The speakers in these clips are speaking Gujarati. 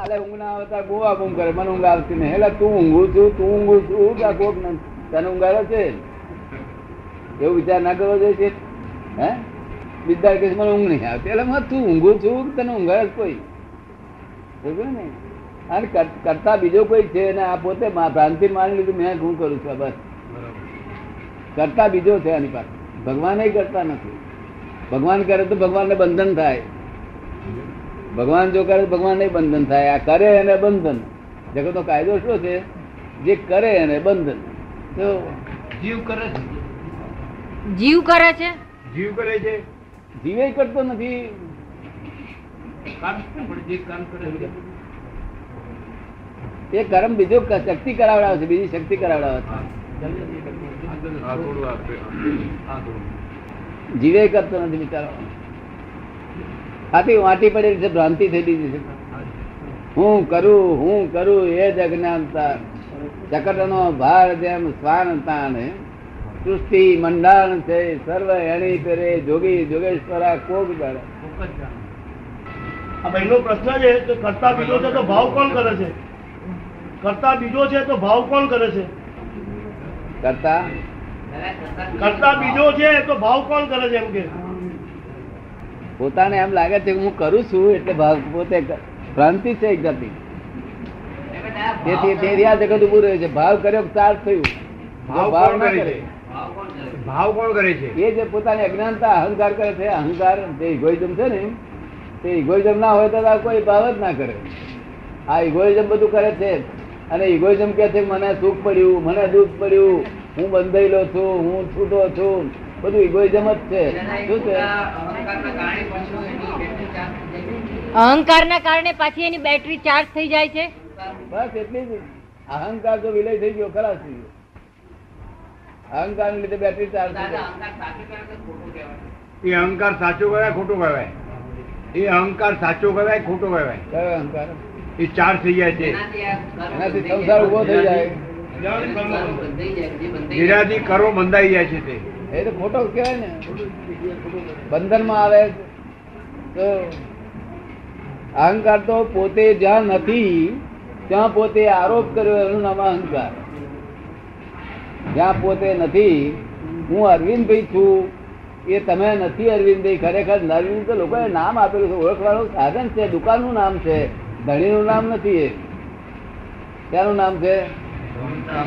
કાલે ઊંઘ ના આવતા ગોવા ગુમ કરે. મને ઊંઘ આવતી નહીં. એટલે તું ઊંઘું છું, તું ઊંઘું છું. કે કોક તને ઊંઘ છે? એવું વિચાર ના કરવો જોઈએ હે? વિદ્યા કેસ મને ઊંઘ નહીં આવતી. એટલે તું ઊંઘું છું, તને ઊંઘ કોઈ? સમજ્યો ને? અને કરતા બીજો કોઈ છે ને, આ પોતે ભ્રાંતિ માની લીધું, મેં હું કરું છું? બસ. કરતા બીજો છે આની પાસે. ભગવાન કરતા નથી. ભગવાન કરે તો ભગવાનને બંધન થાય. ભગવાન જો કરે ભગવાન નહીં બંધન થાય. આ કરે એને બંધન. જગતનો કાયદો શું છે? જે કરે એને બંધન. તો જીવ કરે છે. જીવ કરે છે? જીવ કરે છે. જીવે કરતો નથી. એ કર્મ બીજો ક- શક્તિ કરાવડાવે છે બીજી શક્તિ કરાવડાવે છે. આ થોડું આપે. આ થોડું. જીવે કરતો નથી બિચારો. આથી વાંટી પડેલી છે ભ્રાંતિ થઈ છે. હું કરું હું કરું એ જ અજ્ઞાનતા ચકટનો ભાર જેમ સ્વાન તાણ. સૃષ્ટિ મંડાણ છે સર્વ એણી પેરે જોગી જોગેશ્વરા કોક કોક આ ભાઈનો પ્રશ્ન છે કે કરતા બીજો છે તો ભાવ કોણ કરે છે? કરતા બીજો છે તો ભાવ કોણ કરે છે? કરતા? કરતા બીજો છે તો ભાવ કોણ કરે છે એમ કે? પોતાને એમ લાગે છે કે હું કરું છું એટલે ભાવ પોતે ભ્રાંતિ છે એક તેથી તે રહ્યા જગત ઉભું રહ્યું છે. ભાવ કર્યો કે ચાર્જ થયું. ભાવ ના કરે ભાવ કોણ કરે છે? એ જે પોતાની અજ્ઞાનતા અહંકાર કરે છે અહંકાર જે ઇગોઇઝમ છે ને તે ઇગોઇઝમ ના હોય તો કોઈ ભાવ જ ના કરે. આ ઇગોઇઝમ બધું કરે છે. અને ઇગોઇઝમ કે છે મને સુખ પડ્યું મને દુઃખ પડ્યું. હું બંધાયેલો છું હું છૂટો છું. બધું ઇગોઇઝમ જ છે. શું છે? અહંકારના કારણે પાછી એની બેટરી ચાર્જ થઈ જાય છે? બસ એટલી જ. અહંકાર તો વિલય થઈ ગયો ખરાબ થઈ ગયો. અહંકાર ને લીધે બેટરી ચાર્જ થઈ જાય. એ અહંકાર સાચો કહેવાય ખોટું કહેવાય? એ અહંકાર સાચો કહેવાય ખોટો કહેવાય? કયો અહંકાર? એ ચાર્જ થઈ જાય છે. એનાથી સંસાર ઊભો થઈ જાય. નિરાધી કરો બંધાઈ જાય છે તે. એ તો ખોટો કહેવાય ને. બંધનમાં આવે તો અહંકાર તો પોતે જ્યાં નથી, ત્યાં પોતે આરોપ કર્યો એનું નામ અહંકાર. જ્યાં પોતે નથી, હું અરવિંદભાઈ છું. એ તમે નથી અરવિંદભાઈ, ખરેખર અરવિંદ તો લોકોએ નામ આપેલું છે, ઓળખવાનું સાધન છે, દુકાનનું નામ છે, ધણીનું નામ નથી એ. ક્યાંનું નામ છે?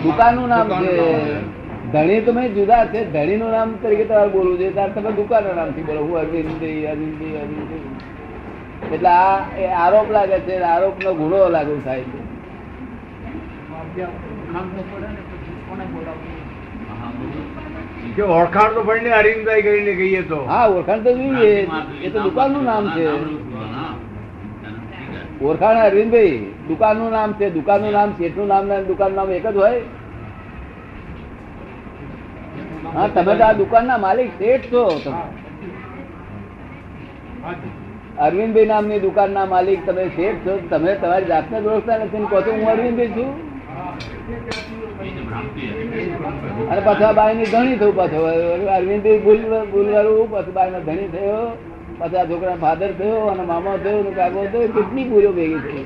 દુકાનનું નામ છે. ધણી તમે જુદા છે. ધણીનું નામ તરીકે તમારે બોલવું જોઈએ. ત્યારે તમે દુકાનના નામથી બોલો. હું અરવિંદ અરવિંદ અરવિંદ એટલે આ એ આરોપ લાગે છે. આરોપનો ગુનો લાગુ થાય છે. કે ઓળખાણ તો પડીને અરવિંદભાઈ કરીને કહીએ તો. હા ઓળખાણ તો જોઈએ. એ તો દુકાનનું નામ છે. ઓળખાણ અરવિંદભાઈ. દુકાનનું નામ છે. દુકાનનું નામ શેઠનું નામ દુકાન દુકાનનું નામ એક જ હોય. હા, તમે તો આ દુકાનના માલિક શેઠ છો. અરવિંદભાઈ નામની દુકાનના માલિક તમે શેઠ છો. તમે તમારી જાતને ઓળખતા નથી ને કહો હું અરવિંદભાઈ છું. અને પાછા બાયની ધણી થયું પાછો. અરવિંદ ભૂલ, ભૂલવાળું પાછું બાઈ નો ધણી થયો. પાછા આ છોકરા ફાધર થયો અને મામા થયો કાકો થયો. કેટલી ભૂલો ભેગી થઈ.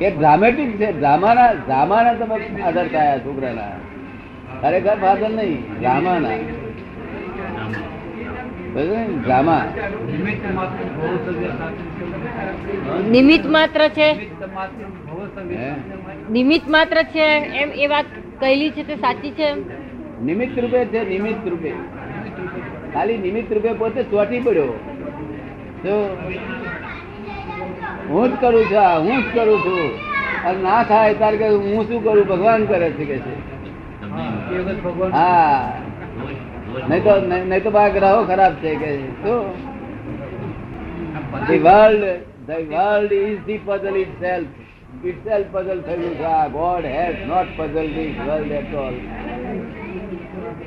એ ડ્રામેટિક છે. ડ્રામાના ડ્રામાના તમે આધાર થયા છોકરાના. ખરેખર ફાધર નહીં ડ્રામાના ડ્રામા નિમિત્ત માત્ર છે. નિમિત્ત માત્ર છે એમ એ વાત કહેલી છે તે સાચી છે નિમિત્ત રૂપે છે નિમિત્ત રૂપે. ખાલી નિમિત્ત રૂપે પોતે ચોટી પડ્યો. હું જ કરું છું હું જ કરું છું અને ના થાય ત્યારે કે હું શું કરું ભગવાન કરે છે કે છે હા નહીં તો નહીં તો બા ગ્રહો ખરાબ છે કે શું The world, the world is the puzzle itself. Itself puzzle થયેલું છે આ God has not puzzled this world at all.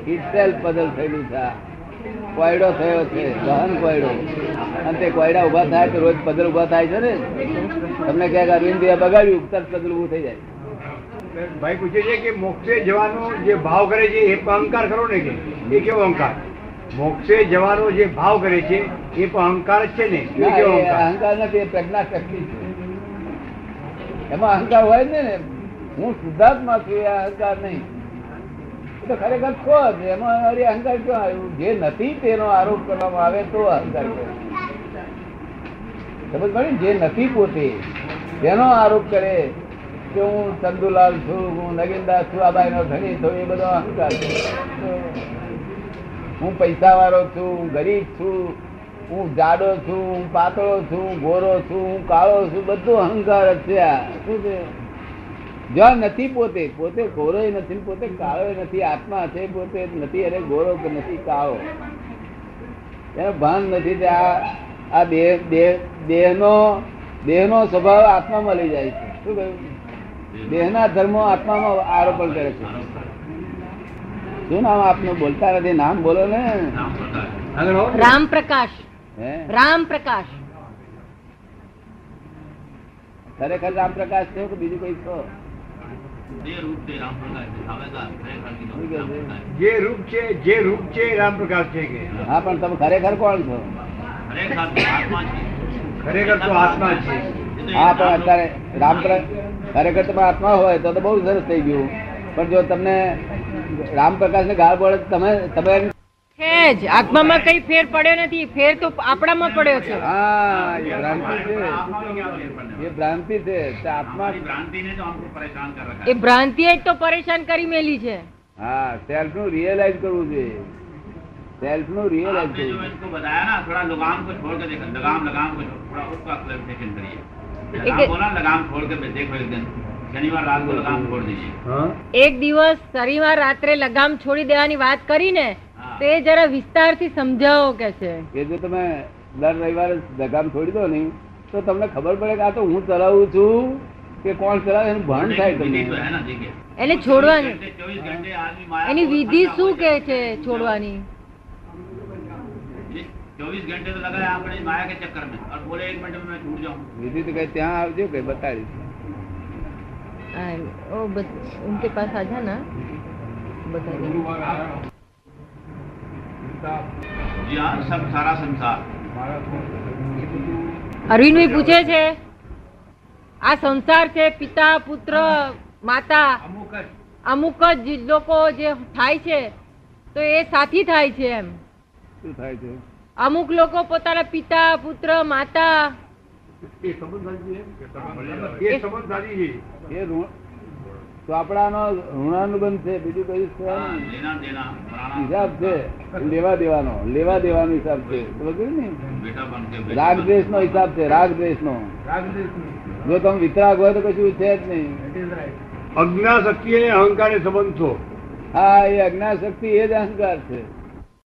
Itself puzzle થયેલું છે આ. કોયડો થયો છે ગહન કોયડો. અને તે કોયડા ઊભા થાય તો રોજ પઝલ ઊભા થાય છે ને? તમને ક્યાંક અરવિંદ બગાડ્યું તરત પઝલ ઉભું થઈ જાય. ભાઈ પૂછે છે કે મોક્ષે જવાનો જે ભાવ કરે છે એ અહંકાર ખરો ને કે? એ કેવો અહંકાર? મોક્ષે જવાનો જે ભાવ કરે છે એ પણ અહંકાર જ છે ને? એ કેવો અહંકાર? નથી એ પ્રજ્ઞા શક્તિ છે. એમાં અહંકાર હોય ને? હું શુદ્ધાત્મા છું એ અહંકાર નહીં. તો ખરેખર છો એમાં અરે અહંકાર ક્યાં આવ્યું, જે નથી તેનો આરોપ કરવામાં આવે તો અહંકાર. સમજ પડી જે નથી પોતે તેનો આરોપ કરે કે હું ચંદુલાલ છું, હું નગીનદાસ છું, આ બાઈનો ધણી છું, એ બધો અહંકાર છે. હું પૈસા વાળો છું, હું ગરીબ છું, હું જાડો છું, હું પાતળો છું, હું ગોરો છું, હું કાળો છું, બધું અહંકાર છે આ. શું છે? જ્યાં નથી પોતે પોતે ગોરો નથી પોતે કાળો નથી આત્મા છે પોતે નથી અરે ગોરો કે નથી કાળો. એનો ભાન નથી તે આ આ દેહ દેહ દેહનો દેહનો સ્વભાવ આત્મામાં લઈ જાય છે. શું કહ્યું? દેહના ધર્મો આત્મામાં આરોપણ કરે છે. શું નામ આપનું? બોલતા નથી. નામ બોલો ને. રામ પ્રકાશ હે? રામ પ્રકાશ ખરેખર રામ પ્રકાશ છે કે બીજું કઈ છે? જે રૂપ છે જે રૂપ છે રામ પ્રકાશ છે કે? હા પણ તમે ખરેખર કોણ છો? ખરેખર તો આત્મા છે. હા પણ અત્યારે રામ ખરેખર તમે આત્મા હોય તો તો બહુ સરસ થઈ ગયું. પણ જો તમને રામ પ્રકાશ ને ગાળ પડે તમે તમે છે જ આત્મામાં કઈ ફેર પડ્યો નથી ફેર તો આપણામાં પડ્યો છે હા એ ભ્રાંતિ છે એ ભ્રાંતિ છે તે આત્મા એ ભ્રાંતિએ જ તો પરેશાન કરી મેલી છે હા સેલ્ફ નું રિયલાઇઝ કરવું જોઈએ સેલ્ફ નું રિયલાઇઝ आपने जो કરવું इसको बताया ना थोड़ा लगाम को छोड़ के देखो लगाम लगाम को छोड़- थोड़ा उसका क्लैरिफिकेशन करिए एक- लगाम बोला लगाम छोड़ के देखो एक दिन शनिवार रात को लगाम छोड़ दीजिए હા એક દિવસ શનિવાર રાત્રે લગામ છોડી દેવાની વાત કરીને તો એ જરા વિસ્તારથી સમજાવો કે છે કે જો તમે દર રવિવારે લગામ છોડી દો ને તો તમને ખબર પડે કે આ તો હું ચલાવું છું કે કોણ ચલાવે એનું ભાન થાય विधि तो તમને है ना देखिए એને છોડવાની चौबीस घंटे आदमी माया એની को વિધિ ठंडा શું हो કે जाए। છે છોડવાની चौबीस घंटे तो लगा है आपने माया के चक्कर में और बोले एक मिनट में मैं छूट जाऊँ વિધિ તો કઈ ત્યાં આવજો કઈ બતાડીશ આ, ઓ બસ ઉનકે પાસ આ જા ના જી પૂછે છે આ સંસાર છે પિતા પુત્ર માતા અમુક જ લોકો જે થાય છે તો એ સાથી થાય છે એમ. થાય છે? અમુક લોકો પોતાના પિતા પુત્ર માતા એ સમજદારી એ સમજદારી એ ચોપડાનો ઋણાનુબંધ છે બીજું કયું છે? હિસાબ છે લેવા દેવાનો લેવા દેવાનો હિસાબ છે. ને? રાગ દ્વેષ નો હિસાબ છે રાગ દ્વેષ નો જો તમે વિતરાગ હોય તો કશું છે જ નહીં. અજ્ઞાશક્તિ અને અહંકાર સંબંધ છો. હા એ અજ્ઞાશક્તિ એ જ અહંકાર છે.